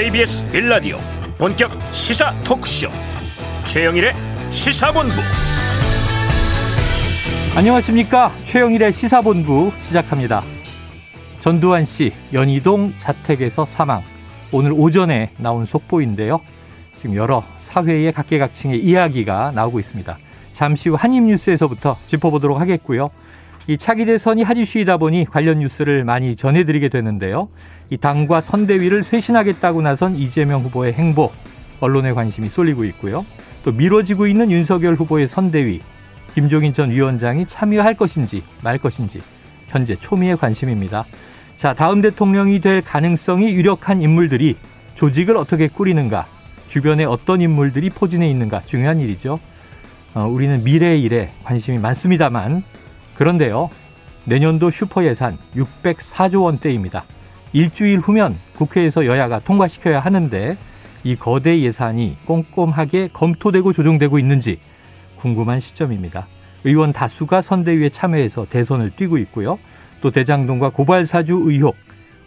KBS 빌라디오 본격 시사 토크쇼. 최영일의 시사본부. 안녕하십니까? 최영일의 시사본부 시작합니다. 전두환 씨 연희동 자택에서 사망. 오늘 오전에 나온 속보인데요. 지금 여러 사회의 각계각층의 이야기가 나오고 있습니다. 잠시 후 한입뉴스에서부터 짚어보도록 하겠고요 이 차기 대선이 한 이슈이다 보니 관련 뉴스를 많이 전해드리게 되는데요. 이 당과 선대위를 쇄신하겠다고 나선 이재명 후보의 행보, 언론의 관심이 쏠리고 있고요. 또 미뤄지고 있는 윤석열 후보의 선대위, 김종인 전 위원장이 참여할 것인지 말 것인지 현재 초미의 관심입니다. 자, 다음 대통령이 될 가능성이 유력한 인물들이 조직을 어떻게 꾸리는가, 주변에 어떤 인물들이 포진해 있는가 중요한 일이죠. 어, 우리는 미래의 일에 관심이 많습니다만 그런데요. 내년도 슈퍼 예산 604조 원대입니다. 일주일 후면 국회에서 여야가 통과시켜야 하는데 이 거대 예산이 꼼꼼하게 검토되고 조정되고 있는지 궁금한 시점입니다. 의원 다수가 선대위에 참여해서 대선을 뛰고 있고요. 또 대장동과 고발사주 의혹,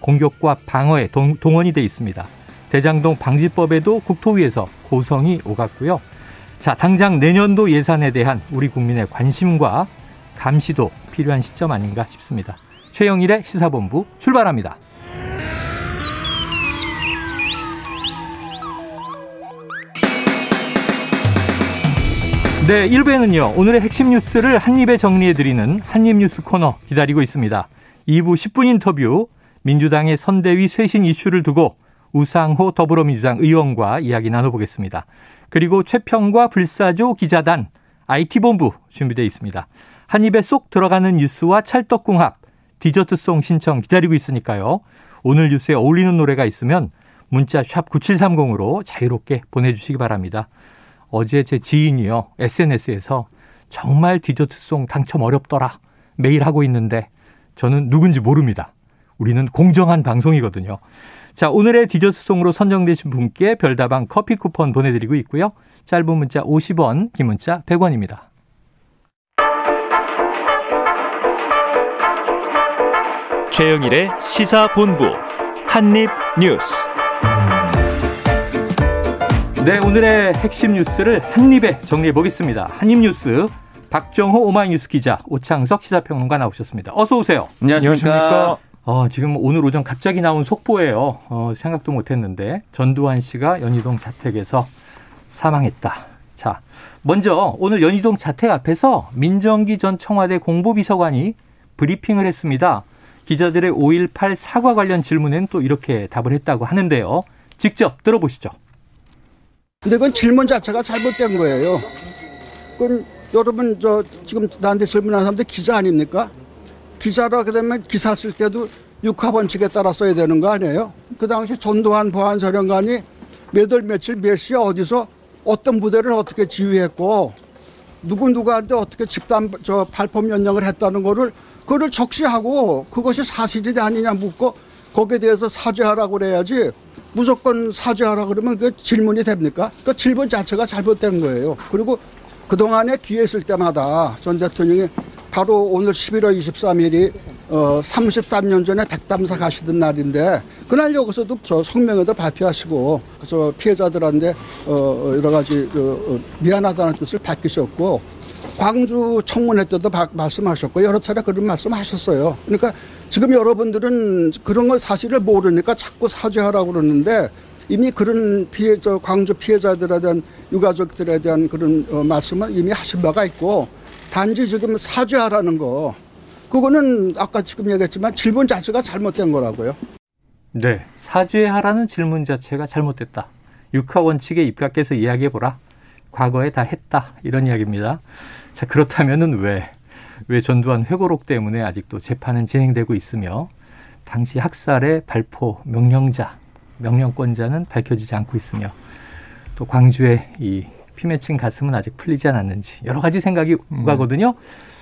공격과 방어에 동, 원이 돼 있습니다. 대장동 방지법에도 국토위에서 고성이 오갔고요. 자, 당장 내년도 예산에 대한 우리 국민의 관심과 감시도 필요한 시점 아닌가 싶습니다. 최영일의 시사본부 출발합니다. 네, 1부에는요, 오늘의 핵심 뉴스를 한입에 정리해드리는 한입뉴스 코너 기다리고 있습니다. 2부 10분 인터뷰, 민주당의 선대위 쇄신 이슈를 두고 우상호 더불어민주당 의원과 이야기 나눠보겠습니다. 그리고 최평과 불사조 기자단, IT본부 준비되어 있습니다. 한 입에 쏙 들어가는 뉴스와 찰떡궁합, 디저트송 신청 기다리고 있으니까요. 오늘 뉴스에 어울리는 노래가 있으면 문자 샵 9730으로 자유롭게 보내주시기 바랍니다. 어제 제 지인이요. SNS에서 정말 디저트송 당첨 어렵더라. 매일 하고 있는데 저는 누군지 모릅니다. 우리는 공정한 방송이거든요. 자, 오늘의 디저트송으로 선정되신 분께 별다방 커피 쿠폰 보내드리고 있고요. 짧은 문자 50원, 긴 문자 100원입니다. 최영일의 시사본부 한입뉴스. 네, 오늘의 핵심 뉴스를 한입에 정리해 보겠습니다. 한입뉴스 박정호 오마이뉴스 기자 오창석 시사평론가 나오셨습니다. 어서 오세요. 안녕하십니까. 어, 지금 오늘 오전 갑자기 나온 속보예요. 어, 생각도 못했는데 전두환 씨가 연희동 자택에서 사망했다. 자, 먼저 오늘 연희동 자택 앞에서 민정기 전 청와대 공보비서관이 브리핑을 했습니다. 기자들의 5.18 사과 관련 질문엔 또 이렇게 답을 했다고 하는데요. 직접 들어보시죠. 근데 그건 질문 자체가 잘못된 거예요. 그건 여러분 저 지금 나한테 질문하는 사람들 기자 아닙니까? 기자라 그러면 기사 쓸 때도 육하 원칙에 따라 써야 되는 거 아니에요? 그 당시 전두환 보안사령관이 몇월 며칠 몇 시에 어디서 어떤 부대를 어떻게 지휘했고 누구 누구한테 어떻게 집단 저 발포 명령을 했다는 거를 그거를 적시하고 그것이 사실이 아니냐 묻고 거기에 대해서 사죄하라고 그래야지 무조건 사죄하라 그러면 그 질문이 됩니까? 그 질문 자체가 잘못된 거예요. 그리고 그동안에 기회 있을 때마다 전 대통령이 바로 오늘 11월 23일이 어 33년 전에 백담사 가시던 날인데 그날 여기서도 저 성명에도 발표하시고 저 피해자들한테 어 여러 가지 그 미안하다는 뜻을 밝히셨고 광주 청문회 때도 말씀하셨고 여러 차례 그런 말씀하셨어요. 그러니까 지금 여러분들은 그런 걸 사실을 모르니까 자꾸 사죄하라고 그러는데 이미 그런 피해 저 광주 피해자들에 대한 유가족들에 대한 그런 어, 말씀은 이미 하신 바가 있고 단지 지금 사죄하라는 거 그거는 아까 지금 얘기했지만 질문 자체가 잘못된 거라고요. 네, 사죄하라는 질문 자체가 잘못됐다. 육하 원칙에 입각해서 이야기해 보라. 과거에 다 했다 이런 이야기입니다. 자, 그렇다면은 왜, 왜 전두환 회고록 때문에 아직도 재판은 진행되고 있으며 당시 학살의 발포 명령자, 명령권자는 밝혀지지 않고 있으며 또 광주의 이 피 맺힌 가슴은 아직 풀리지 않았는지 여러 가지 생각이. 음.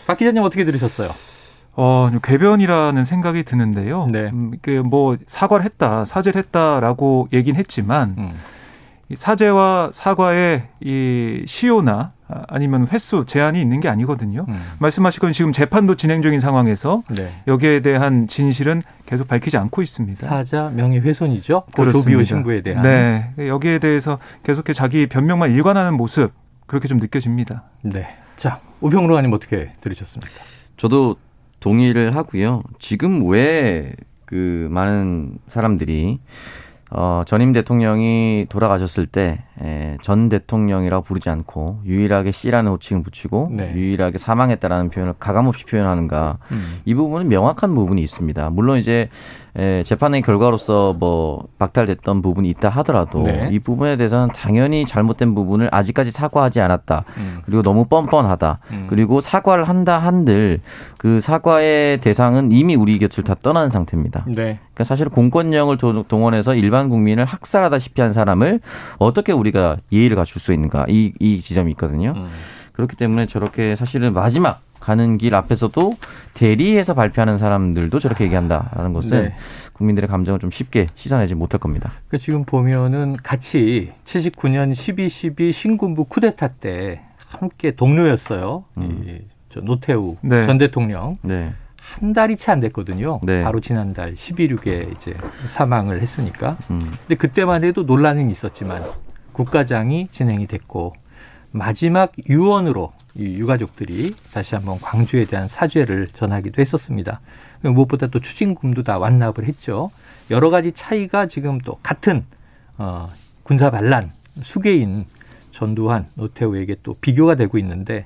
박 기자님 어떻게 들으셨어요? 어, 궤변이라는 생각이 드는데요. 네. 음, 그뭐 사과를 했다, 사죄를 했다라고 얘기는 했지만 음. 이 사죄와 사과의 이 시효나 아, 아니면 횟수 제한이 있는 게 아니거든요. 음. 말씀하신 건 지금 재판도 진행 중인 상황에서 네. 여기에 대한 진실은 계속 밝히지 않고 있습니다. 사자 명예훼손이죠. 고. 조비오 신부에 대한. 네. 여기에 대해서 계속해 자기 변명만 일관하는 모습 그렇게 좀 느껴집니다. 네. 자, 우평로가님 어떻게 들으셨습니까? 저도 동의를 하고요. 지금 왜 그 많은 사람들이 어, 전임 대통령이 돌아가셨을 때, 에, 전 대통령이라고 부르지 않고, 유일하게 씨라는 호칭을 붙이고, 네. 유일하게 사망했다라는 표현을 가감없이 표현하는가. 음. 이 부분은 명확한 부분이 있습니다. 물론 이제, 에, 재판의 결과로서 뭐, 박탈됐던 부분이 있다 하더라도, 네. 이 부분에 대해서는 당연히 잘못된 부분을 아직까지 사과하지 않았다. 음. 그리고 너무 뻔뻔하다. 음. 그리고 사과를 한다 한들, 그 사과의 대상은 이미 우리 곁을 다 떠난 상태입니다. 네. 그러니까 사실 공권력을 도- 동원해서 일반 국민을 학살하다시피 한 사람을 어떻게 우리가 예의를 갖출 수 있는가 이, 이 지점이 있거든요. 음. 그렇기 때문에 저렇게 사실은 마지막 가는 길 앞에서도 대리해서 발표하는 사람들도 저렇게 얘기한다라는 것은 네. 국민들의 감정을 좀 쉽게 씻어내지 못할 겁니다. 그 지금 보면은 같이 79년 12.12 신군부 쿠데타 때 함께 동료였어요. 이, 저 노태우 네. 전 대통령. 네. 한 달이 채 안 됐거든요. 네. 바로 지난달 11일에 이제 사망을 했으니까. 음. 근데 그때만 해도 논란은 있었지만 국가장이 진행이 됐고 마지막 유언으로 이 유가족들이 다시 한번 광주에 대한 사죄를 전하기도 했었습니다. 무엇보다 또 추징금도 다 완납을 했죠. 여러 가지 차이가 지금 또 같은 어, 군사 반란 수계인 전두환 노태우에게 또 비교가 되고 있는데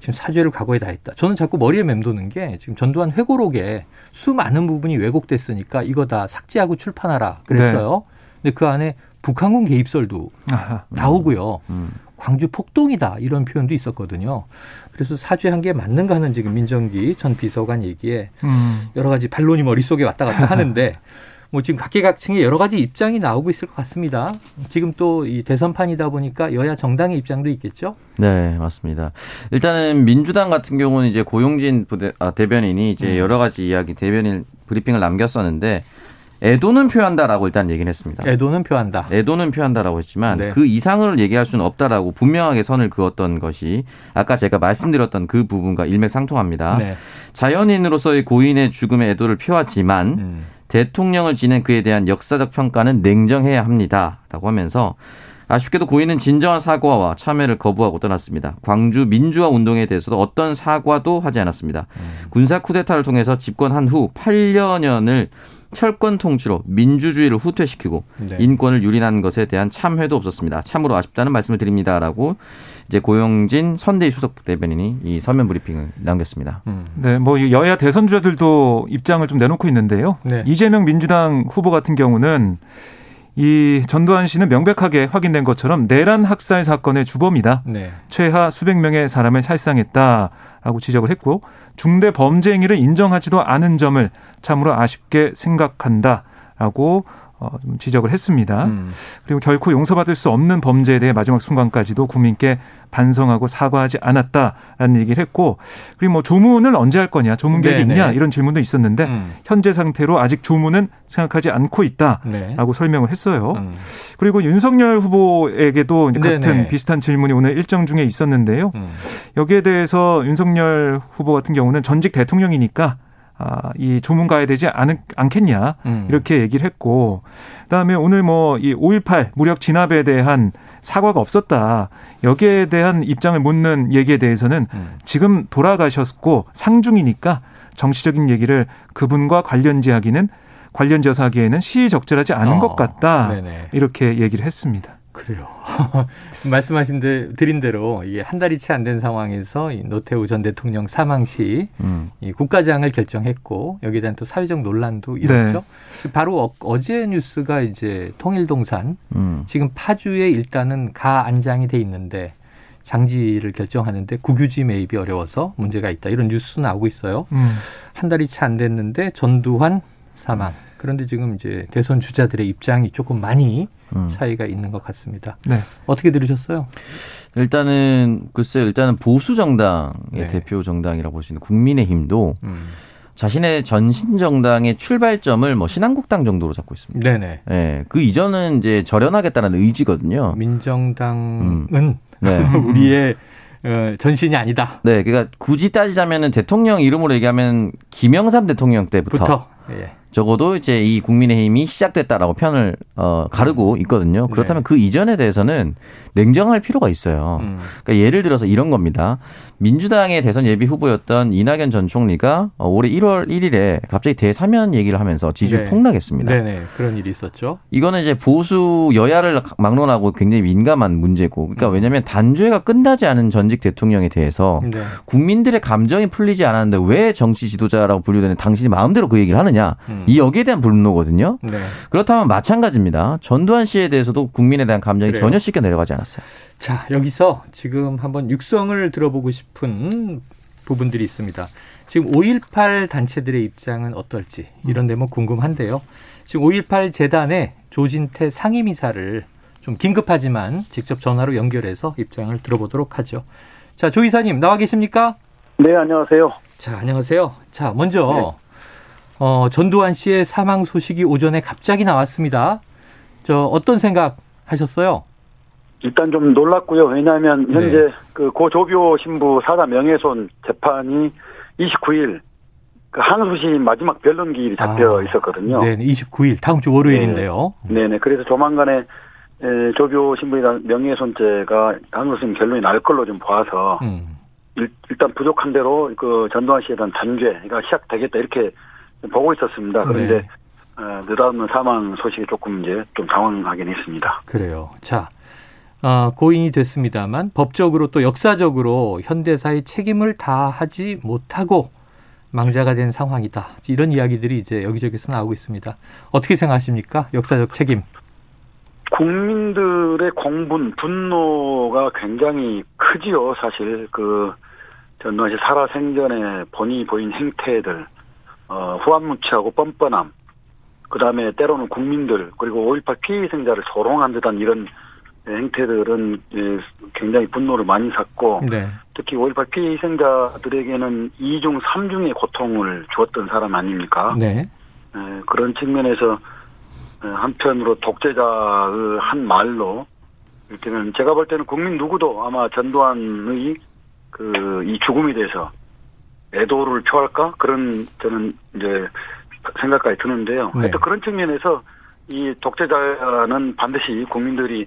지금 사죄를 과거에 다 했다. 저는 자꾸 머리에 맴도는 게 지금 전두환 회고록에 수많은 부분이 왜곡됐으니까 이거 다 삭제하고 출판하라 그랬어요. 근데 그 안에 북한군 개입설도 아하. 나오고요. 음. 광주 폭동이다 이런 표현도 있었거든요. 그래서 사죄한 게 맞는가 하는 지금 민정기 전 비서관 얘기에 음. 여러 가지 반론이 머릿속에 왔다 갔다 하는데 뭐 지금 각계각층의 여러 가지 입장이 나오고 있을 것 같습니다. 지금 또 이 대선판이다 보니까 여야 정당의 입장도 있겠죠. 네, 맞습니다. 일단은 민주당 같은 경우는 이제 고용진 부대, 아, 대변인이 이제 음. 여러 가지 이야기 대변인 브리핑을 남겼었는데 애도는 표한다라고 일단 얘기는 했습니다. 애도는 표한다. 애도는 표한다라고 했지만 네. 그 이상을 얘기할 수는 없다라고 분명하게 선을 그었던 것이 아까 제가 말씀드렸던 그 부분과 일맥상통합니다. 네. 자연인으로서의 고인의 죽음에 애도를 표하지만 음. 대통령을 지낸 그에 대한 역사적 평가는 냉정해야 합니다라고 하면서 아쉽게도 고인은 진정한 사과와 참여를 거부하고 떠났습니다. 광주 민주화 운동에 대해서도 어떤 사과도 하지 않았습니다. 군사 쿠데타를 통해서 집권한 후 8년을 철권 통치로 민주주의를 후퇴시키고 네. 인권을 유린한 것에 대한 참회도 없었습니다. 참으로 아쉽다는 말씀을 드립니다라고 이제 고용진 선대위 수석 대변인이 이 서면 브리핑을 남겼습니다. 음. 네, 뭐이 여야 대선 주자들도 입장을 좀 내놓고 있는데요. 네. 이재명 민주당 후보 같은 경우는 이 전두환 씨는 명백하게 확인된 것처럼 내란 학살 사건의 주범이다. 네. 최하 수백 명의 사람을 살상했다 라고 지적을 했고 중대 범죄 행위를 인정하지도 않은 점을 참으로 아쉽게 생각한다라고 어, 좀 지적을 했습니다. 음. 그리고 결코 용서받을 수 없는 범죄에 대해 마지막 순간까지도 국민께 반성하고 사과하지 않았다라는 얘기를 했고 그리고 뭐 조문을 언제 할 거냐 조문 계획이 네네. 있냐 이런 질문도 있었는데 음. 현재 상태로 아직 조문은 생각하지 않고 있다라고 네. 설명을 했어요. 음. 그리고 윤석열 후보에게도 이제 같은 네네. 비슷한 질문이 오늘 일정 중에 있었는데요. 음. 여기에 대해서 윤석열 후보 같은 경우는 전직 대통령이니까 아, 이 조문 가야 되지 않, 않겠냐 음. 이렇게 얘기를 했고 그다음에 오늘 뭐 이 5.18 무력 진압에 대한 사과가 없었다 여기에 대한 입장을 묻는 얘기에 대해서는 음. 지금 돌아가셨고 상중이니까 정치적인 얘기를 그분과 관련지하기는 관련지어서 하기에는 시의적절하지 않은 어, 것 같다 네네. 이렇게 얘기를 했습니다. 그래요. 말씀하신 데 드린 대로 이게 한 달이 채 안 된 상황에서 이 노태우 전 대통령 사망 시 음. 이 국가장을 결정했고 여기에 대한 또 사회적 논란도 일었죠. 바로 어, 제 뉴스가 이제 통일동산 음. 지금 파주에 일단은 가 안장이 돼 있는데 장지를 결정하는데 국유지 매입이 어려워서 문제가 있다 이런 뉴스 나오고 있어요. 음. 한 달이 채 안 됐는데 전두환 사망. 그런데 지금 이제 대선 주자들의 입장이 조금 많이 음. 차이가 있는 것 같습니다. 네. 어떻게 들으셨어요? 일단은 글쎄요. 일단은 보수 정당의 네. 대표 정당이라고 볼 수 있는 국민의힘도 음. 자신의 전신 정당의 출발점을 뭐 신한국당 정도로 잡고 있습니다. 네네. 예, 그 이전은 이제 절연하겠다는 의지거든요. 민정당은 네. 우리의 어, 전신이 아니다. 네, 그러니까 굳이 따지자면은 대통령 이름으로 얘기하면 김영삼 대통령 때부터 부터. 예. 적어도 이제 이 국민의힘이 시작됐다라고 편을 어, 가르고 있거든요. 그렇다면 네. 그 이전에 대해서는 냉정할 필요가 있어요. 음. 그러니까 예를 들어서 이런 겁니다. 민주당의 대선 예비 후보였던 이낙연 전 총리가 어, 올해 1월 1일에 갑자기 대사면 얘기를 하면서 지지율 네. 폭락했습니다. 네네. 그런 일이 있었죠. 이거는 이제 보수 여야를 막론하고 굉장히 민감한 문제고, 음. 그러니까 왜냐하면 단죄가 끝나지 않은 전직 대통령에 대해서 네. 국민들의 감정이 풀리지 않았는데 왜 정치 지도자라고 분류되는 당신이 마음대로 그 얘기를 하느냐, 음. 이 여기에 대한 분노거든요. 네. 그렇다면 마찬가지입니다. 전두환 씨에 대해서도 국민에 대한 감정이 그래요? 전혀 씻겨 내려가지 않았어요. 자, 여기서 지금 한번 육성을 들어보고 싶은 부분들이 있습니다. 지금 5.18 단체들의 입장은 어떨지 이런 데뭐 궁금한데요. 지금 5.18 재단의 조진태 상임이사를 좀 긴급하지만 직접 전화로 연결해서 입장을 들어보도록 하죠. 자, 조 이사님 나와 계십니까? 네, 안녕하세요. 자, 안녕하세요. 자, 먼저 네. 어, 전두환 씨의 사망 소식이 오전에 갑자기 나왔습니다. 저 어떤 생각 하셨어요? 일단 좀 놀랐고요. 왜냐하면 현재 네. 그 고조교 신부 사자 명예훼손 재판이 29일 그 항소시 마지막 변론 기일이 잡혀 아, 있었거든요. 네, 29일 다음 주 월요일인데요. 네 네. 그래서 조만간에 에, 조교 신부에 대한 명예훼손죄가 항소심 결론이 날 걸로 좀 봐서 음. 일, 단 부족한 대로 그 전두환 씨에 대한 단죄가 시작되겠다 이렇게 보고 있었습니다. 그런데 네. 어, 느닷없는 사망 소식이 조금 이제 좀 당황하긴 했습니다. 그래요. 자, 어, 고인이 됐습니다만 법적으로 또 역사적으로 현대사의 책임을 다하지 못하고 망자가 된 상황이다. 이런 이야기들이 이제 여기저기서 나오고 있습니다. 어떻게 생각하십니까? 역사적 책임. 국민들의 공분, 분노가 굉장히 크지요, 사실. 그, 전두환 씨 살아생전에 본인이 보인 행태들, 어, 후한무치하고 뻔뻔함, 그 다음에 때로는 국민들, 그리고 5.18 피해 희생자를 조롱한 듯한 이런 행태들은 예, 굉장히 분노를 많이 샀고, 네. 특히 5.18 피해 희생자들에게는 2중, 3중의 고통을 주었던 사람 아닙니까? 네. 에, 그런 측면에서 에, 한편으로 독재자의 한 말로 이렇게는 제가 볼 때는 국민 누구도 아마 전두환의 그 이 죽음에 대해서 애도를 표할까 그런 저는 이제 생각까지 드는데요. 네. 하여튼 그런 측면에서 이 독재자는 반드시 국민들이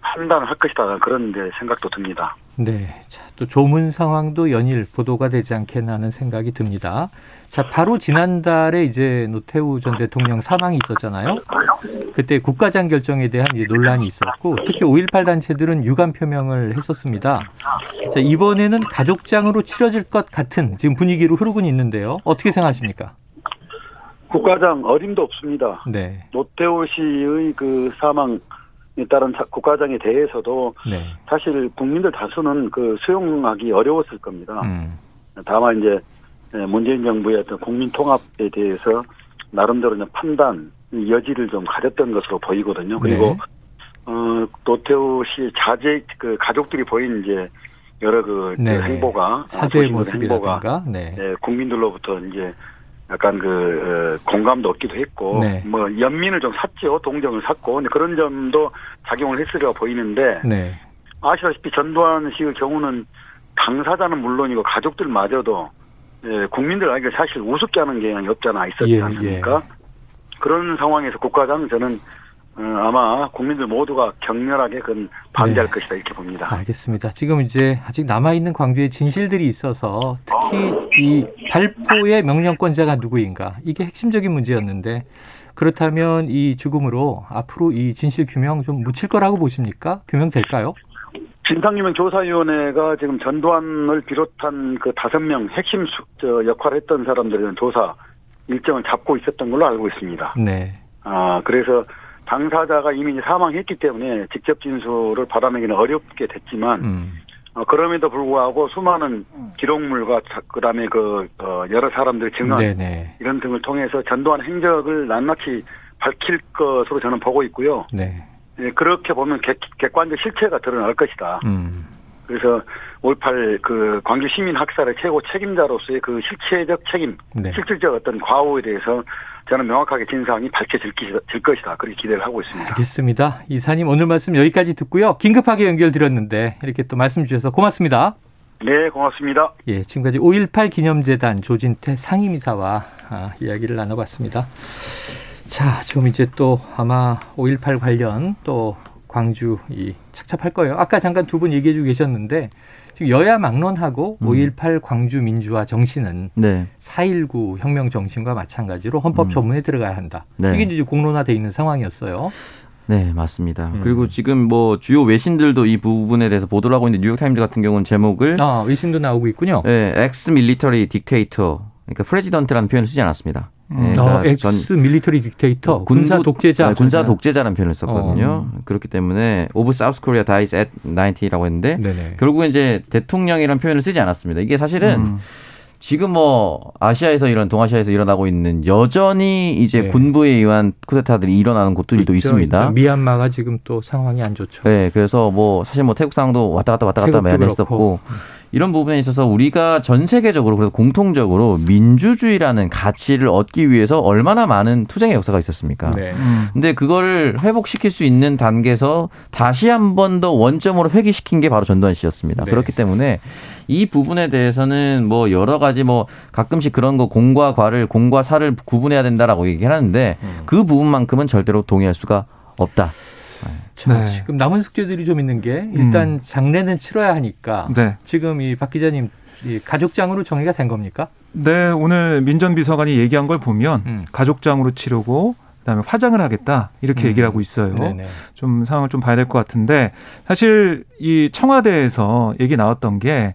판단을 할 것이다 그런 생각도 듭니다. 네. 자, 또 조문 상황도 연일 보도가 되지 않겠나 하는 생각이 듭니다. 자, 바로 지난달에 이제 노태우 전 대통령 사망이 있었잖아요. 그때 국가장 결정에 대한 논란이 있었고, 특히 5.18 단체들은 유감 표명을 했었습니다. 자, 이번에는 가족장으로 치러질 것 같은 지금 분위기로 흐르고 있는데요. 어떻게 생각하십니까? 국가장 어림도 없습니다. 네. 노태우 씨의 그 사망에 따른 사- 국가장에 대해서도 네. 사실 국민들 다수는 그 수용하기 어려웠을 겁니다. 음. 다만 이제 문재인 정부의 어떤 국민 통합에 대해서 나름대로 판단 여지를 좀 가졌던 것으로 보이거든요. 그리고 네. 어 노태우 씨 자제 그 가족들이 보인 이제 여러 그, 그 네. 행보가 사죄의 소신들의 행보가 모습이라든가. 네. 예, 국민들로부터 이제 약간 그 어, 공감도 얻기도 했고 네. 뭐 연민을 좀 샀죠 동정을 샀고 그런 점도 작용을 했으리라 보이는데 네. 아시다시피 전두환 씨의 경우는 당사자는 물론이고 가족들마저도 예, 국민들에게 사실 우습게 하는 경향이 없잖아 있었지 예, 않습니까? 그런 상황에서 국가장 저는 어, 아마 국민들 모두가 격렬하게 그건 반대할 네. 것이다 이렇게 봅니다. 알겠습니다. 지금 이제 아직 남아 있는 광주의 진실들이 있어서 특히 이 발포의 명령권자가 누구인가 이게 핵심적인 문제였는데 그렇다면 이 죽음으로 앞으로 이 진실 규명 좀 묻힐 거라고 보십니까? 규명될까요? 진상규명 조사위원회가 지금 전두환을 비롯한 그 다섯 명 핵심 역할을 했던 사람들에 대한 조사 일정을 잡고 있었던 걸로 알고 있습니다. 네. 아, 그래서 당사자가 이미 사망했기 때문에 직접 진술을 받아내기는 어렵게 됐지만, 음. 어, 그럼에도 불구하고 수많은 기록물과 자- 그다음에 그 어, 여러 사람들의 증언 네네. 이런 등을 통해서 전두환 행적을 낱낱이 밝힐 것으로 저는 보고 있고요. 네. 예, 그렇게 보면 객, 객관적 실체가 드러날 것이다. 음. 그래서 5.18그 광주 시민 학살의 최고 책임자로서의 그 실체적 책임, 네. 실질적 어떤 과오에 대해서 저는 명확하게 진상이 밝혀질 것이다. 그렇게 기대를 하고 있습니다. 알겠습니다. 이사님 오늘 말씀 여기까지 듣고요. 긴급하게 연결드렸는데 이렇게 또 말씀 주셔서 고맙습니다. 네, 고맙습니다. 예, 지금까지 5.18 기념재단 조진태 상임이사와 아, 이야기를 나눠봤습니다. 자, 지금 이제 또 아마 5.18 관련 또 광주 이 착잡할 거예요. 아까 잠깐 두 분 얘기해 주고 계셨는데 지금 여야 막론하고 음. 5.18 광주 민주화 정신은 네. 4.19 혁명 정신과 마찬가지로 헌법 전문에 들어가야 한다. 네. 이게 이제 공론화돼 있는 상황이었어요. 네, 맞습니다. 음. 그리고 지금 뭐 주요 외신들도 이 부분에 대해서 보도를 하고 있는데 뉴욕 타임즈 같은 경우는 제목을 아, 외신도 나오고 있군요. 네, ex military dictator 그러니까 president라는 표현을 쓰지 않았습니다. 네, 어, 그러니까 ex military dictator 군사 독재자 네, 군사 독재자라는 표현을 썼거든요. 그렇기 때문에 of South Korea dies at 90라고 했는데 네네. 결국은 이제 대통령이라는 표현을 쓰지 않았습니다. 이게 사실은 음. 지금 뭐 아시아에서 이런 동아시아에서 일어나고 있는 여전히 이제 네. 군부에 의한 쿠데타들이 일어나는 곳들도. 있습니다. 이제 미얀마가 지금 또 상황이 안 좋죠. 네, 그래서 뭐 사실 뭐 태국 상황도 왔다 갔다 왔다 갔다 그렇고. 했었고 이런 부분에 있어서 우리가 전 세계적으로 그래서 공통적으로 민주주의라는 가치를 얻기 위해서 얼마나 많은 투쟁의 역사가 있었습니까? 네. 음. 근데 그거를 회복시킬 수 있는 단계에서 다시 한 번 더 원점으로 회귀시킨 게 바로 전두환 씨였습니다. 네. 그렇기 때문에 이 부분에 대해서는 뭐 여러 가지 뭐 가끔씩 그런 거 공과 과를 공과 사를 구분해야 된다라고 얘기하는데 음. 그 부분만큼은 절대로 동의할 수가 없다. 자, 네. 지금 남은 숙제들이 좀 있는 게 일단 장례는 치러야 하니까 네. 지금 이 박 기자님 이 가족장으로 정리가 된 겁니까? 네, 오늘 민전 비서관이 얘기한 걸 보면 음. 가족장으로 치르고 그다음에 화장을 하겠다 이렇게 음. 얘기를 하고 있어요. 네네. 좀 상황을 좀 봐야 될 것 같은데 사실 이 청와대에서 얘기 나왔던 게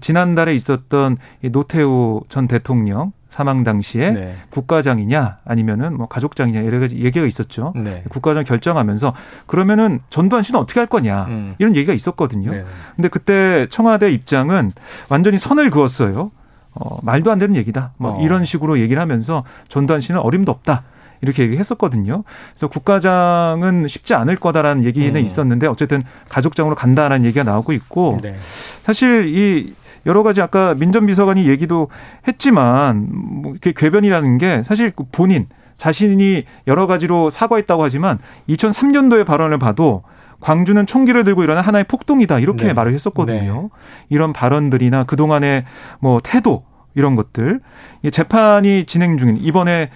지난달에 있었던 이 노태우 전 대통령 사망 당시에 네. 국가장이냐 아니면은 뭐 가족장이냐 여러 가지 얘기가 있었죠. 네. 국가장 결정하면서 그러면은 전두환 씨는 어떻게 할 거냐 음. 이런 얘기가 있었거든요. 네. 근데 그때 청와대 입장은 완전히 선을 그었어요. 어, 말도 안 되는 얘기다. 뭐 어. 이런 식으로 얘기를 하면서 전두환 씨는 어림도 없다. 이렇게 얘기했었거든요. 그래서 국가장은 쉽지 않을 거다라는 얘기는 음. 있었는데 어쨌든 가족장으로 간다라는 얘기가 나오고 있고 네. 사실 이 여러 가지 아까 민전 비서관이 얘기도 했지만 뭐 이렇게 궤변이라는 게 사실 그 본인 자신이 여러 가지로 사과했다고 하지만 2003년도의 발언을 봐도 광주는 총기를 들고 일어난 하나의 폭동이다 이렇게 네. 말을 했었거든요. 이런 발언들이나 그 동안의 뭐 태도 이런 것들 이 재판이 진행 중인 이번에 어,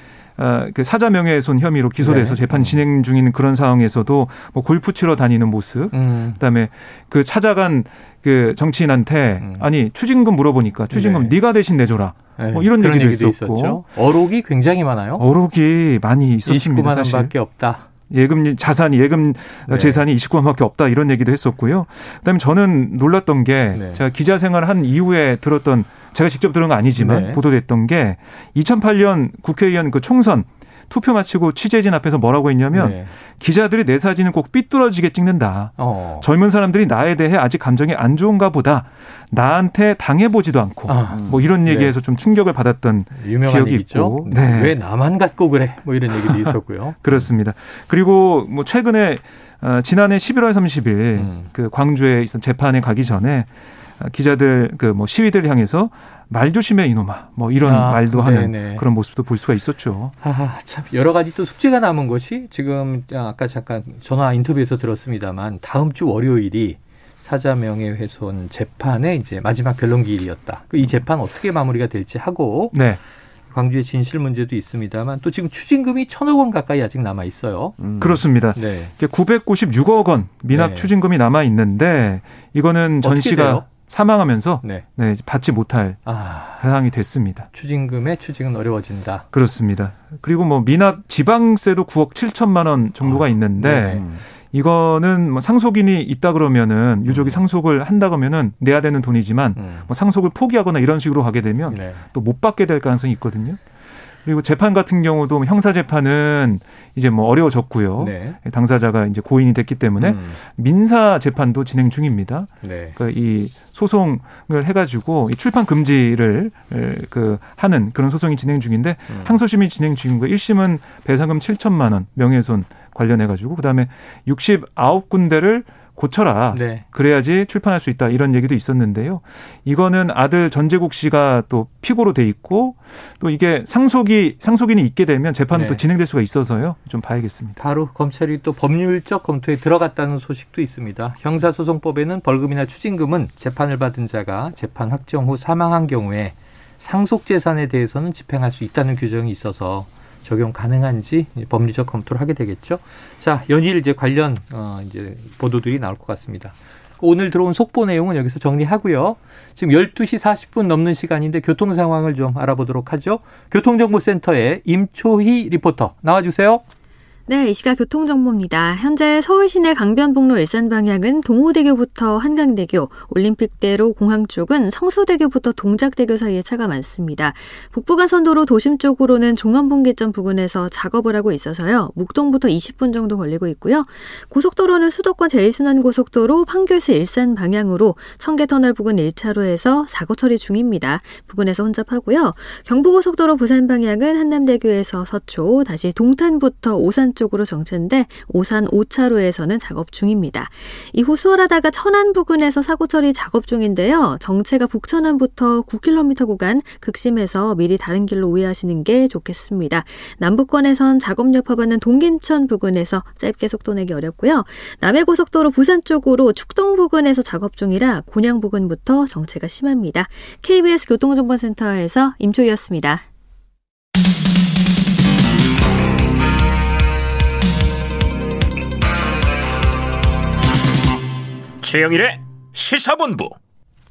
그 사자 명예훼손 혐의로 기소돼서 네. 재판 진행 중인 그런 상황에서도 뭐 골프 치러 다니는 모습 음. 그다음에 그 찾아간 그 정치인한테 음. 아니 추징금 물어보니까 추징금 네. 네. 가 대신 내줘라 네. 뭐 이런 얘기도 있었고. 있었죠. 어록이 굉장히 많아요. 어록이 많이 있었습니다. 29만 사실. 원밖에 없다. 예금 자산이 예금 네. 재산이 29만밖에 없다 이런 얘기도 했었고요. 그다음에 저는 놀랐던 게 네. 제가 기자 생활 한 이후에 들었던 제가 직접 들은 건 아니지만 네. 보도됐던 게 2008년 국회의원 그 총선 투표 마치고 취재진 앞에서 뭐라고 했냐면 네. 기자들이 내 사진은 꼭 삐뚤어지게 찍는다. 어. 젊은 사람들이 나에 대해 아직 감정이 안 좋은가 보다. 나한테 당해보지도 않고. 아, 뭐 이런 네. 얘기에서 좀 충격을 받았던 기억이 얘기죠. 있고. 네. 네. 왜 나만 갖고 그래? 뭐 이런 얘기도 있었고요. 그렇습니다. 그리고 뭐 최근에 어, 지난해 11월 30일 음. 그 광주에 있던 재판에 가기 전에 어, 기자들 그 뭐 시위들 향해서 말 조심해 이놈아 뭐 이런 아, 말도 하는 네네. 그런 모습도 볼 수가 있었죠. 아, 참 여러 가지 또 숙제가 남은 것이 지금 아까 잠깐 전화 인터뷰에서 들었습니다만 다음 주 월요일이 사자 명예훼손 재판의 이제 마지막 변론 기일이었다. 그이 재판 어떻게 마무리가 될지 하고 네. 광주의 진실 문제도 있습니다만 또 지금 추징금이 천억 원 가까이 아직 남아 있어요. 음. 그렇습니다. 네. 이게 996억 원 미납 네. 추징금이 남아 있는데 이거는 전 어떻게 씨가 돼요? 사망하면서 네. 네, 받지 못할 아, 상황이 됐습니다. 추징금의 추징은 어려워진다. 그렇습니다. 그리고 뭐 미납 지방세도 9억 7천만 원 정도가 아, 있는데 네. 이거는 뭐 상속인이 있다 그러면은 유족이 음. 상속을 한다 그러면은 내야 되는 돈이지만 음. 뭐 상속을 포기하거나 이런 식으로 하게 되면 네. 또못 받게 될 가능성이 있거든요. 그리고 재판 같은 경우도 뭐 형사 재판은 이제 뭐 어려워졌고요. 네. 당사자가 이제 고인이 됐기 때문에 음. 민사 재판도 진행 중입니다. 네. 그이 소송을 해가지고 이 출판 금지를 에, 그 하는 그런 소송이 진행 중인데 음. 항소심이 진행 중인 거 1심은 배상금 7천만 원 명예훼손 관련해 가지고 그다음에 69군데를 고쳐라. 네. 그래야지 출판할 수 있다. 이런 얘기도 있었는데요. 이거는 아들 전재국 씨가 또 피고로 돼 있고 또 이게 상속이 상속인이 있게 되면 재판은 네. 또 진행될 수가 있어서요. 좀 봐야겠습니다. 바로 검찰이 또 법률적 검토에 들어갔다는 소식도 있습니다. 형사소송법에는 벌금이나 추징금은 재판을 받은 자가 재판 확정 후 사망한 경우에 상속 재산에 대해서는 집행할 수 있다는 규정이 있어서 적용 가능한지 법리적 검토를 하게 되겠죠. 자, 연일 이제 관련 어 이제 보도들이 나올 것 같습니다. 오늘 들어온 속보 내용은 여기서 정리하고요. 지금 12시 40분 넘는 시간인데 교통 상황을 좀 알아보도록 하죠. 교통정보센터의 임초희 리포터 나와주세요. 네, 이 시각 교통정보입니다. 현재 서울 시내 강변북로 일산 방향은 동호대교부터 한강대교, 올림픽대로 공항 쪽은 성수대교부터 동작대교 사이에 차가 많습니다. 북부간선도로 도심 쪽으로는 종암분기점 부근에서 작업을 하고 있어서요. 묵동부터 20분 정도 걸리고 있고요. 고속도로는 수도권 제1순환고속도로 판교에서 일산 방향으로 청계터널 부근 1차로에서 사고 처리 중입니다. 부근에서 혼잡하고요. 경부고속도로 부산 방향은 한남대교에서 서초, 다시 동탄부터 오산 쪽 으로 정체인데 오산 5차로에서는 작업 중입니다. 이후 수월하다가 천안 부근에서 사고 처리 작업 중인데요. 정체가 북천안부터 9km 구간 극심해서 미리 다른 길로 우회하시는 게 좋겠습니다. 남부권에선 작업 여파받는 동김천 부근에서 짧게 속도 내기 어렵고요. 남해고속도로 부산 쪽으로 축동 부근에서 작업 중이라 곤양 부근부터 정체가 심합니다. KBS 교통정보센터에서 임초희였습니다. 최영일의 시사본부.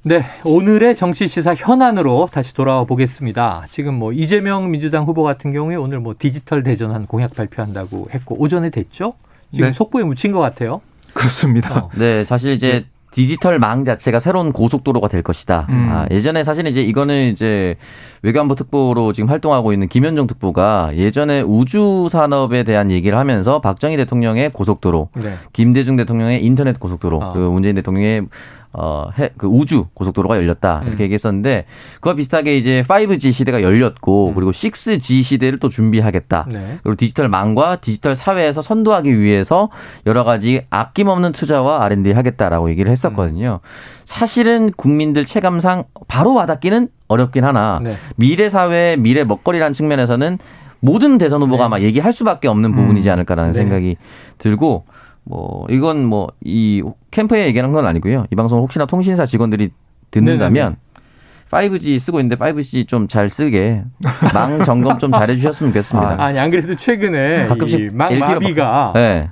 네, 오늘의 정치 시사 현안으로 다시 돌아와 보겠습니다. 지금 뭐 이재명 민주당 후보 같은 경우에 오늘 뭐 디지털 대전한 공약 발표한다고 했고 오전에 됐죠? 지금 네. 속보에 묻힌 것 같아요. 그렇습니다. 어. 네, 사실 이제 디지털 망 자체가 새로운 고속도로가 될 것이다. 음. 아, 예전에 사실 이제 이거는 이제 외교안보 특보로 지금 활동하고 있는 김현종 특보가 예전에 우주 산업에 대한 얘기를 하면서 박정희 대통령의 고속도로, 네. 김대중 대통령의 인터넷 고속도로, 아. 그리고 문재인 대통령의 어, 해, 그 우주 고속도로가 열렸다. 이렇게 음. 얘기했었는데, 그와 비슷하게 이제 5G 시대가 열렸고, 음. 그리고 6G 시대를 또 준비하겠다. 네. 그리고 디지털 망과 디지털 사회에서 선도하기 위해서 여러 가지 아낌없는 투자와 R&D 하겠다라고 얘기를 했었거든요. 사실은 국민들 체감상 바로 와닿기는 어렵긴 하나 네. 미래 사회, 미래 먹거리라는 측면에서는 모든 대선 후보가 네. 아마 얘기할 수밖에 없는 부분이지 음. 않을까라는 네. 생각이 들고 뭐 이건 뭐 이 캠프에 얘기하는 건 아니고요. 이 방송을 혹시나 통신사 직원들이 듣는다면 5G 쓰고 있는데 5G 좀 잘 쓰게 망 점검 좀 잘해 주셨으면 좋겠습니다. 아 니 안 그래도 최근에 가끔씩 이막 LTE 로 마비가 네.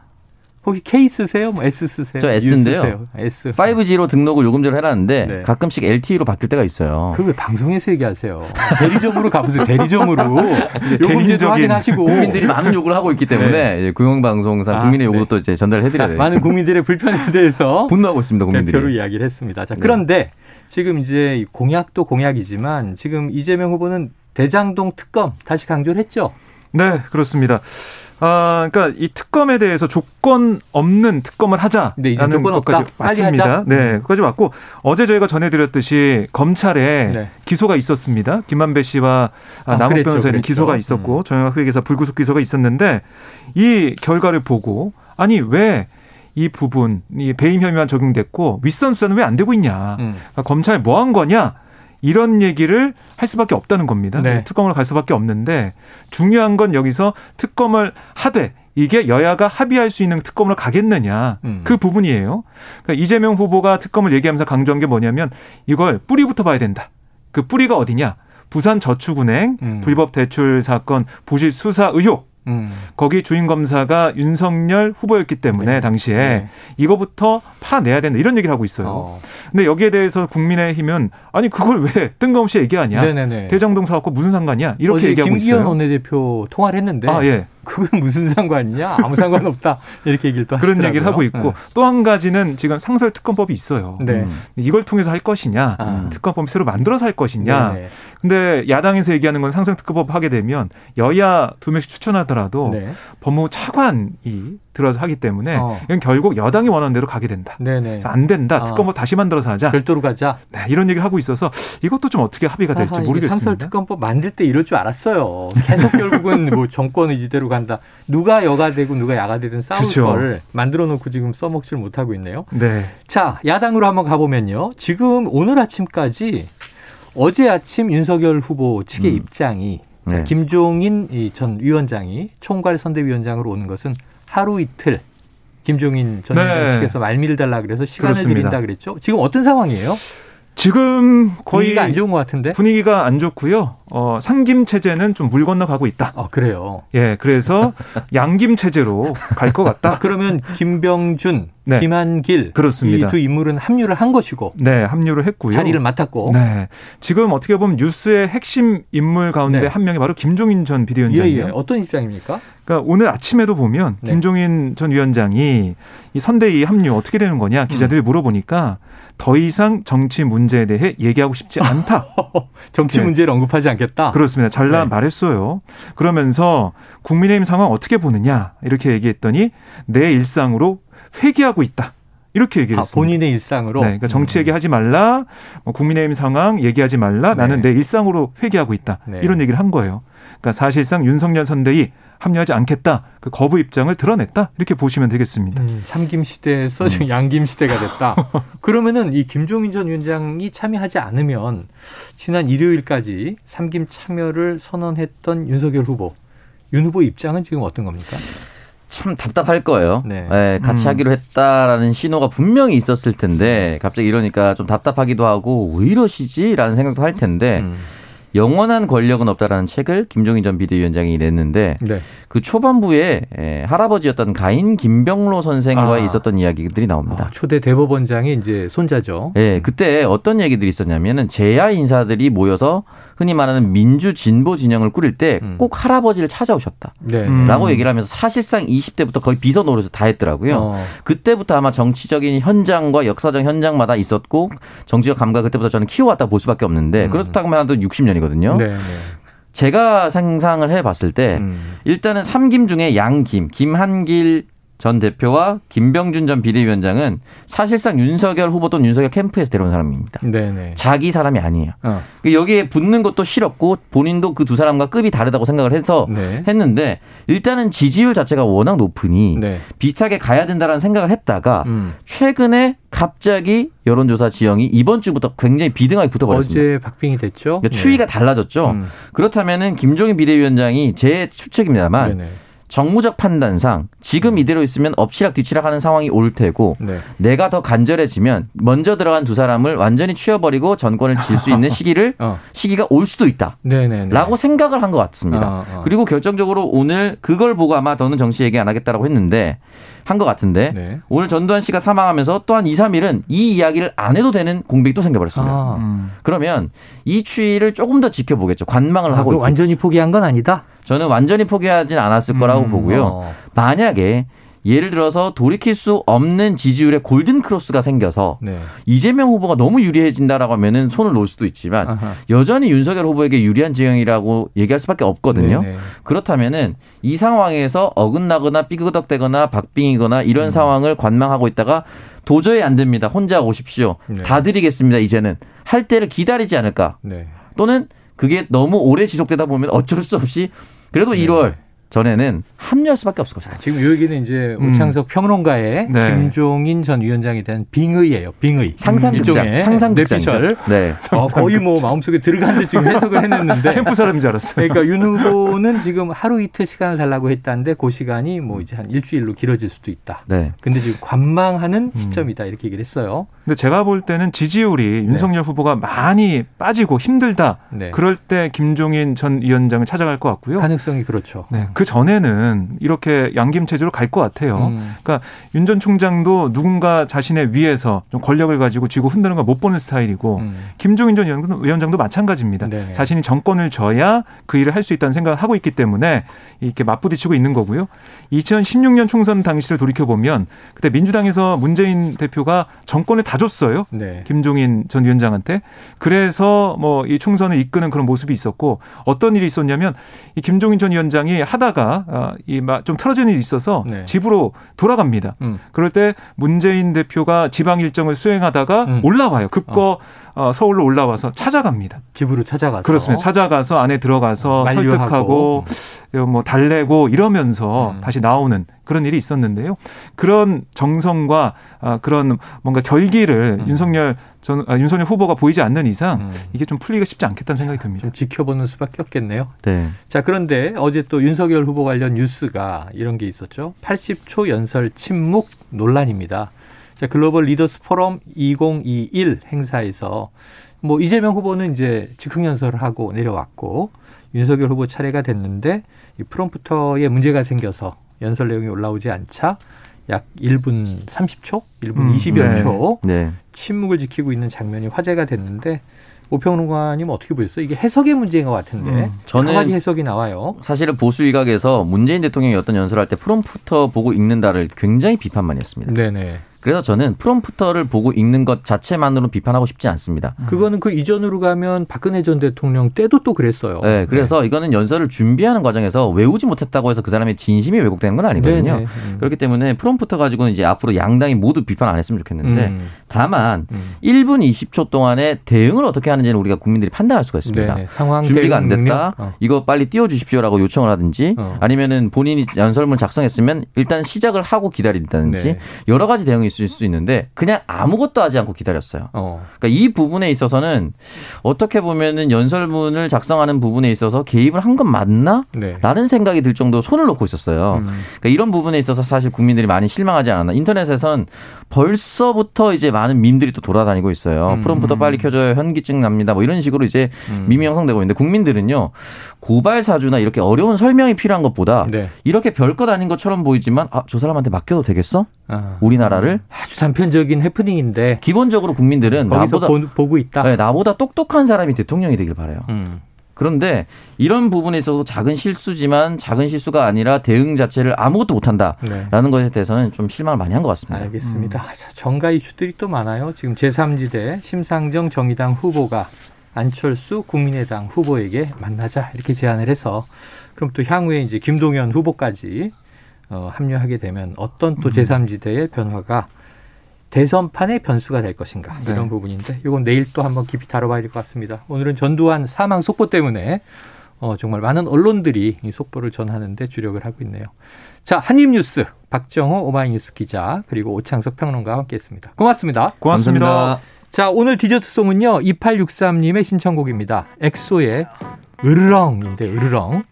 혹시 K 쓰세요? 뭐 S 쓰세요? 저 S인데요. 쓰세요? S. 5G로 등록을 요금 전에 해놨는데 네. 가끔씩 LTE로 바뀔 때가 있어요. 그왜 방송에서 얘기하세요? 대리점으로 가보세요. 대리점으로 요금제도 확인하시고 국민들이 많은 요구를 하고 있기 때문에 이제 공영방송상 아, 국민의 요구도 네. 또 이제 전달을 해드려야 자, 돼요. 많은 국민들의 불편에 대해서 분노하고 있습니다, 국민들이. 대표로 이야기를 했습니다. 자, 그런데 지금 이제 이 공약도 공약이지만 지금 이재명 후보는 대장동 특검 다시 강조를 했죠. 네, 그렇습니다. 아, 그러니까 이 특검에 대해서 조건 없는 특검을 네, 하자라는 없다. 것까지 빨리 맞습니다. 네, 그까지 맞고 어제 저희가 전해드렸듯이 검찰에 네. 기소가 있었습니다. 김만배 씨와 아, 남욱 그랬죠. 기소가 있었고 정영학 회계사 불구속 기소가 있었는데 이 결과를 보고 아니 왜이 부분 이 배임 혐의만 적용됐고 윗선 수사는 왜 안 되고 있냐? 음. 그러니까 검찰 뭐 한 거냐? 이런 얘기를 할 수밖에 없다는 겁니다. 네. 특검을 갈 수밖에 없는데 중요한 건 여기서 특검을 하되 이게 여야가 합의할 수 있는 특검으로 가겠느냐 음. 그 부분이에요. 그러니까 이재명 후보가 특검을 얘기하면서 강조한 게 뭐냐면 이걸 뿌리부터 봐야 된다. 그 뿌리가 어디냐? 부산 저축은행 음. 불법 대출 사건 부실 수사 의혹 음. 거기 주인 검사가 윤석열 후보였기 때문에 네. 당시에 네. 이거부터 파내야 된다 이런 얘기를 하고 있어요. 어. 근데 여기에 대해서 국민의힘은 아니 그걸 왜 뜬금없이 얘기하냐? 네네네. 대장동 사업과 무슨 상관이야? 이렇게 어제 얘기하고 김기현 있어요. 원내대표 통화를 했는데 아 예. 그건 무슨 상관이냐? 아무 상관 없다. 이렇게 얘기를 또 그런 하시더라고요. 얘기를 하고 있고 또한 가지는 지금 상설 특검법이 있어요. 네. 네. 음. 이걸 통해서 할 것이냐? 아. 특검법 새로 만들어서 할 것이냐? 네네. 근데 야당에서 얘기하는 건 상설 특검법 하게 되면 여야 두 명씩 추천하더라도 네. 법무부 차관이 들어서 하기 때문에 어. 이건 결국 여당이 원하는 대로 가게 된다. 네네. 안 된다. 아. 특검법 다시 만들어서 하자. 별도로 가자. 네, 이런 얘기를 하고 있어서 이것도 좀 어떻게 합의가 될지 아하, 모르겠습니다. 상설 특검법 만들 때 이럴 줄 알았어요. 계속 결국은 뭐 정권 의지대로 간다. 누가 여가 되고 누가 야가 되든 싸울 그렇죠. 걸 만들어 놓고 지금 써먹지를 못하고 있네요. 네. 자, 야당으로 한번 가보면요. 지금 오늘 아침까지 어제 아침 윤석열 후보 측의 음. 입장이 자, 네. 김종인 이전 위원장이 총괄 선대위원장으로 오는 것은 하루 이틀 김종인 전 네. 측에서 말미를 달라 그래서 시간을 그렇습니다. 드린다 그랬죠. 지금 어떤 상황이에요? 지금 거의 분위기가 안 좋은 것 같은데. 분위기가 안 좋고요. 어, 상김 체제는 좀 물 건너가고 있다. 어, 그래요. 예, 그래서 양김 체제로 갈것 아, 같다. 그러면 김병준, 네. 김한길 그렇습니다. 이 두 인물은 합류를 한 것이고 네, 합류를 했고요. 자리를 맡았고 네. 지금 어떻게 보면 뉴스의 핵심 인물 가운데 네. 한 명이 바로 김종인 전 예, 비대위원장이에요. 예. 어떤 입장입니까? 그러니까 오늘 아침에도 보면 네. 김종인 전 위원장이 이 선대위 합류 어떻게 되는 거냐 기자들이 물어보니까 더 이상 정치 문제에 대해 얘기하고 싶지 않다. 정치 네. 문제를 언급하지 않겠다. 그렇습니다. 잘라 네. 말했어요. 그러면서 국민의힘 상황 어떻게 보느냐 이렇게 얘기했더니 내 일상으로 회귀하고 있다. 이렇게 얘기를 아, 했습니다. 본인의 일상으로. 네, 그러니까 정치 얘기하지 말라, 뭐 국민의힘 상황 얘기하지 말라, 네. 나는 내 일상으로 회귀하고 있다. 네. 이런 얘기를 한 거예요. 그러니까 사실상 윤석열 선대위 합류하지 않겠다. 그 거부 입장을 드러냈다. 이렇게 보시면 되겠습니다. 음, 삼김 시대에서 지금 양김 시대가 됐다. 그러면은 이 김종인 전 위원장이 참여하지 않으면 지난 일요일까지 삼김 참여를 선언했던 윤석열 후보, 윤 후보 입장은 지금 어떤 겁니까? 참 답답할 거예요. 네. 네, 같이 음. 하기로 했다라는 신호가 분명히 있었을 텐데 갑자기 이러니까 좀 답답하기도 하고 왜 이러시지라는 생각도 할 텐데 음, 영원한 권력은 없다라는 책을 김종인 전 비대위원장이 냈는데 네. 그 초반부에 에, 할아버지였던 가인 김병로 선생과의 아. 있었던 이야기들이 나옵니다. 아, 초대 대법원장의 이제 손자죠. 예, 그때 어떤 얘기들이 있었냐면은 제야 인사들이 모여서 흔히 말하는 민주 진보 진영을 꾸릴 때 음. 꼭 할아버지를 찾아오셨다. 네. 음. 라고 얘기를 하면서 사실상 20대부터 거의 비서 노릇을 다 했더라고요. 어, 그때부터 아마 정치적인 현장과 역사적 현장마다 있었고 정치적 감각 그때부터 저는 키워왔다 볼 수밖에 없는데 음. 그렇다고만 해도 60년이거든요. 네, 네. 제가 상상을 해봤을 때 음. 일단은 삼김 중에 양김, 김한길 전 대표와 김병준 전 비대위원장은 사실상 윤석열 후보 또는 윤석열 캠프에서 데려온 사람입니다. 네, 네. 자기 사람이 아니에요. 어, 여기에 붙는 것도 싫었고 본인도 그 두 사람과 급이 다르다고 생각을 해서 네. 했는데 일단은 지지율 자체가 워낙 높으니 네. 비슷하게 가야 된다라는 생각을 했다가 음. 최근에 갑자기 여론조사 지형이 이번 주부터 굉장히 비등하게 붙어버렸습니다. 어제 박빙이 됐죠. 그러니까 추이가 달라졌죠. 음. 그렇다면은 김종인 비대위원장이 제 추측입니다만 네네. 정무적 판단상 지금 이대로 있으면 엎치락 뒤치락 하는 상황이 올 테고 네. 내가 더 간절해지면 먼저 들어간 두 사람을 완전히 치워버리고 전권을 질 수 있는 시기를 어. 시기가 올 수도 있다. 네네네. 라고 생각을 한 것 같습니다. 어, 어. 그리고 결정적으로 오늘 그걸 보고 아마 더는 정치 얘기 안 하겠다라고 했는데 한 것 같은데 네. 오늘 전두환 씨가 사망하면서 또한 2, 3일은 이 이야기를 안 해도 되는 공백이 또 생겨버렸습니다. 아, 음. 그러면 이 추이를 조금 더 지켜보겠죠. 관망을 아, 하고 있고. 완전히 포기한 건 아니다. 저는 완전히 포기하진 않았을 거라고 음, 보고요. 어. 만약에 예를 들어서 돌이킬 수 없는 지지율의 골든 크로스가 생겨서 네. 이재명 후보가 너무 유리해진다라고 하면은 손을 놓을 수도 있지만 아하. 여전히 윤석열 후보에게 유리한 지형이라고 얘기할 수밖에 없거든요. 네네. 그렇다면은 이 상황에서 어긋나거나 삐그덕대거나 박빙이거나 이런 음. 상황을 관망하고 있다가 도저히 안 됩니다. 혼자 오십시오. 네. 다 드리겠습니다. 이제는 할 때를 기다리지 않을까. 네. 또는 그게 너무 오래 지속되다 보면 어쩔 수 없이 그래도 네. 1월 전에는 합류할 수밖에 없을 것이다. 지금 이 얘기는 이제 음. 오창석 평론가의 네. 김종인 전 위원장에 대한 빙의예요. 빙의. 상상극장. 뇌피셜. 네. 어, 거의 뭐 마음속에 들어간 듯 지금 해석을 했는데. 캠프 사람인 줄 알았어요. 그러니까 윤 후보는 지금 하루 이틀 시간을 달라고 했다는데 그 시간이 뭐 이제 한 일주일로 길어질 수도 있다. 네. 근데 지금 관망하는 시점이다 이렇게 얘기를 했어요. 근데 제가 볼 때는 지지율이 윤석열 후보가 많이 빠지고 힘들다. 네. 그럴 때 김종인 전 위원장을 찾아갈 것 같고요. 가능성이 그렇죠. 네, 그 전에는 이렇게 양김 체제로 갈 것 같아요. 음. 그러니까 윤 전 총장도 누군가 자신의 위에서 좀 권력을 가지고 쥐고 흔드는 걸 못 보는 스타일이고 음. 김종인 전 위원장도- 마찬가지입니다. 네네. 자신이 정권을 져야 그 일을 할 수 있다는 생각을 하고 있기 때문에 이렇게 맞부딪히고 있는 거고요. 2016년 총선 당시를 돌이켜 보면 그때 민주당에서 문재인 대표가 정권을 다 줬어요. 네. 김종인 전 위원장한테 그래서 뭐 이 총선을 이끄는 그런 모습이 있었고 어떤 일이 있었냐면 이 김종인 전 위원장이 하다 차자가 아, 이좀 틀어진 일이 있어서 네. 집으로 돌아갑니다. 음. 그럴 때 문재인 대표가 지방 일정을 수행하다가 음. 올라와요. 급거 어, 서울로 올라와서 찾아갑니다. 집으로 찾아가서 그렇습니다. 찾아가서 안에 들어가서 만류하고. 설득하고 뭐 달래고 이러면서 음. 다시 나오는 그런 일이 있었는데요. 그런 정성과 아, 그런 뭔가 결기를 음. 윤석열 전 아, 윤석열 후보가 보이지 않는 이상 음. 이게 좀 풀리기가 쉽지 않겠다는 생각이 듭니다. 좀 지켜보는 수밖에 없겠네요. 네. 자, 그런데 어제 또 윤석열 후보 관련 뉴스가 이런 게 있었죠. 80초 연설 침묵 논란입니다. 자, 글로벌 리더스 포럼 2021 행사에서 뭐 이재명 후보는 이제 즉흥 연설을 하고 내려왔고 윤석열 후보 차례가 됐는데 이 프롬프터에 문제가 생겨서 연설 내용이 올라오지 않자 약 1분 30초, 1분 음, 20여 네. 초 네. 침묵을 지키고 있는 장면이 화제가 됐는데 오평론가님 어떻게 보셨어요? 이게 해석의 문제인 것 같은데 음, 저는- 여러 가지 해석이 나와요. 사실은 보수 일각에서 문재인 대통령이 어떤 연설을 할때 프롬프터 보고 읽는다를 굉장히 비판 많이 했습니다. 네네. 그래서 저는 프롬프터를 보고 읽는 것 자체만으로 비판하고 싶지 않습니다. 그거는 그 이전으로 가면 박근혜 전 대통령 때도 또 그랬어요. 네, 그래서 이거는 연설을 준비하는 과정에서 외우지 못했다고 해서 그 사람의 진심이 왜곡되는 건 아니거든요. 네네. 음. 그렇기 때문에 프롬프터 가지고는 이제 앞으로 양당이 모두 비판 안 했으면 좋겠는데 음. 다만 음. 1분 20초 동안에 대응을 어떻게 하는지는 우리가 국민들이 판단할 수가 있습니다. 네네. 상황 준비가 안 됐다. 능력? 어. 이거 빨리 띄워주십시오라고 요청을 하든지 어. 아니면은 본인이 연설문 작성했으면 일단 시작을 하고 기다린다든지 네. 여러 가지 대응이 있을 수 있는데 그냥 아무것도 하지 않고 기다렸어요. 어. 그러니까 이 부분에 있어서는 어떻게 보면은 연설문을 작성하는 부분에 있어서 개입을 한 건 맞나? 네. 라는 생각이 들 정도로 손을 놓고 있었어요. 음. 그러니까 이런 부분에 있어서 사실 국민들이 많이 실망하지 않았나. 인터넷에선 벌써부터 이제 많은 밈들이 또 돌아다니고 있어요. 음. 프롬프터 빨리 켜줘요. 현기증 납니다. 뭐 이런 식으로 이제 음. 밈이 형성되고 있는데 국민들은요. 고발 사주나 이렇게 어려운 설명이 필요한 것보다 네. 이렇게 별것 아닌 것처럼 보이지만 아, 저 사람한테 맡겨도 되겠어? 아. 우리나라를? 아주 단편적인 해프닝인데 기본적으로 국민들은 나보다 보, 보고 있다. 네, 나보다 똑똑한 사람이 대통령이 되길 바래요. 음. 그런데 이런 부분에 있어서 작은 실수지만 작은 실수가 아니라 대응 자체를 아무것도 못한다. 네. 라는 것에 대해서는 좀 실망을 많이 한 것 같습니다. 알겠습니다. 자, 정가 이슈들이 또 많아요. 지금 제3지대 심상정 정의당 후보가 안철수 국민의당 후보에게 만나자 이렇게 제안을 해서 그럼 또 향후에 이제 김동연 후보까지 어, 합류하게 되면 어떤 또 제3지대의 변화가 대선판의 변수가 될 것인가 네. 이런 부분인데 이건 내일 또 한번 깊이 다뤄봐야 될 것 같습니다. 오늘은 전두환 사망 속보 때문에 어, 정말 많은 언론들이 이 속보를 전하는데 주력을 하고 있네요. 자, 한입뉴스 박정호 오마이뉴스 기자 그리고 오창석 평론가와 함께했습니다. 고맙습니다. 고맙습니다. 감사합니다. 자, 오늘 디저트송은요 2863님의 신청곡입니다. 엑소의 으르렁인데 으르렁.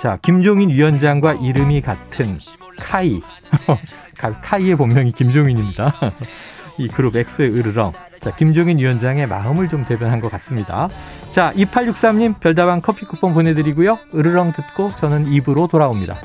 자, 김종인 위원장과 이름이 같은 카이. 카이의 본명이 김종인입니다. 이 그룹 엑소의 으르렁. 자, 김종인 위원장의 마음을 좀 대변한 것 같습니다. 자, 2863님 별다방 커피 쿠폰 보내드리고요. 으르렁 듣고 저는 입으로 돌아옵니다.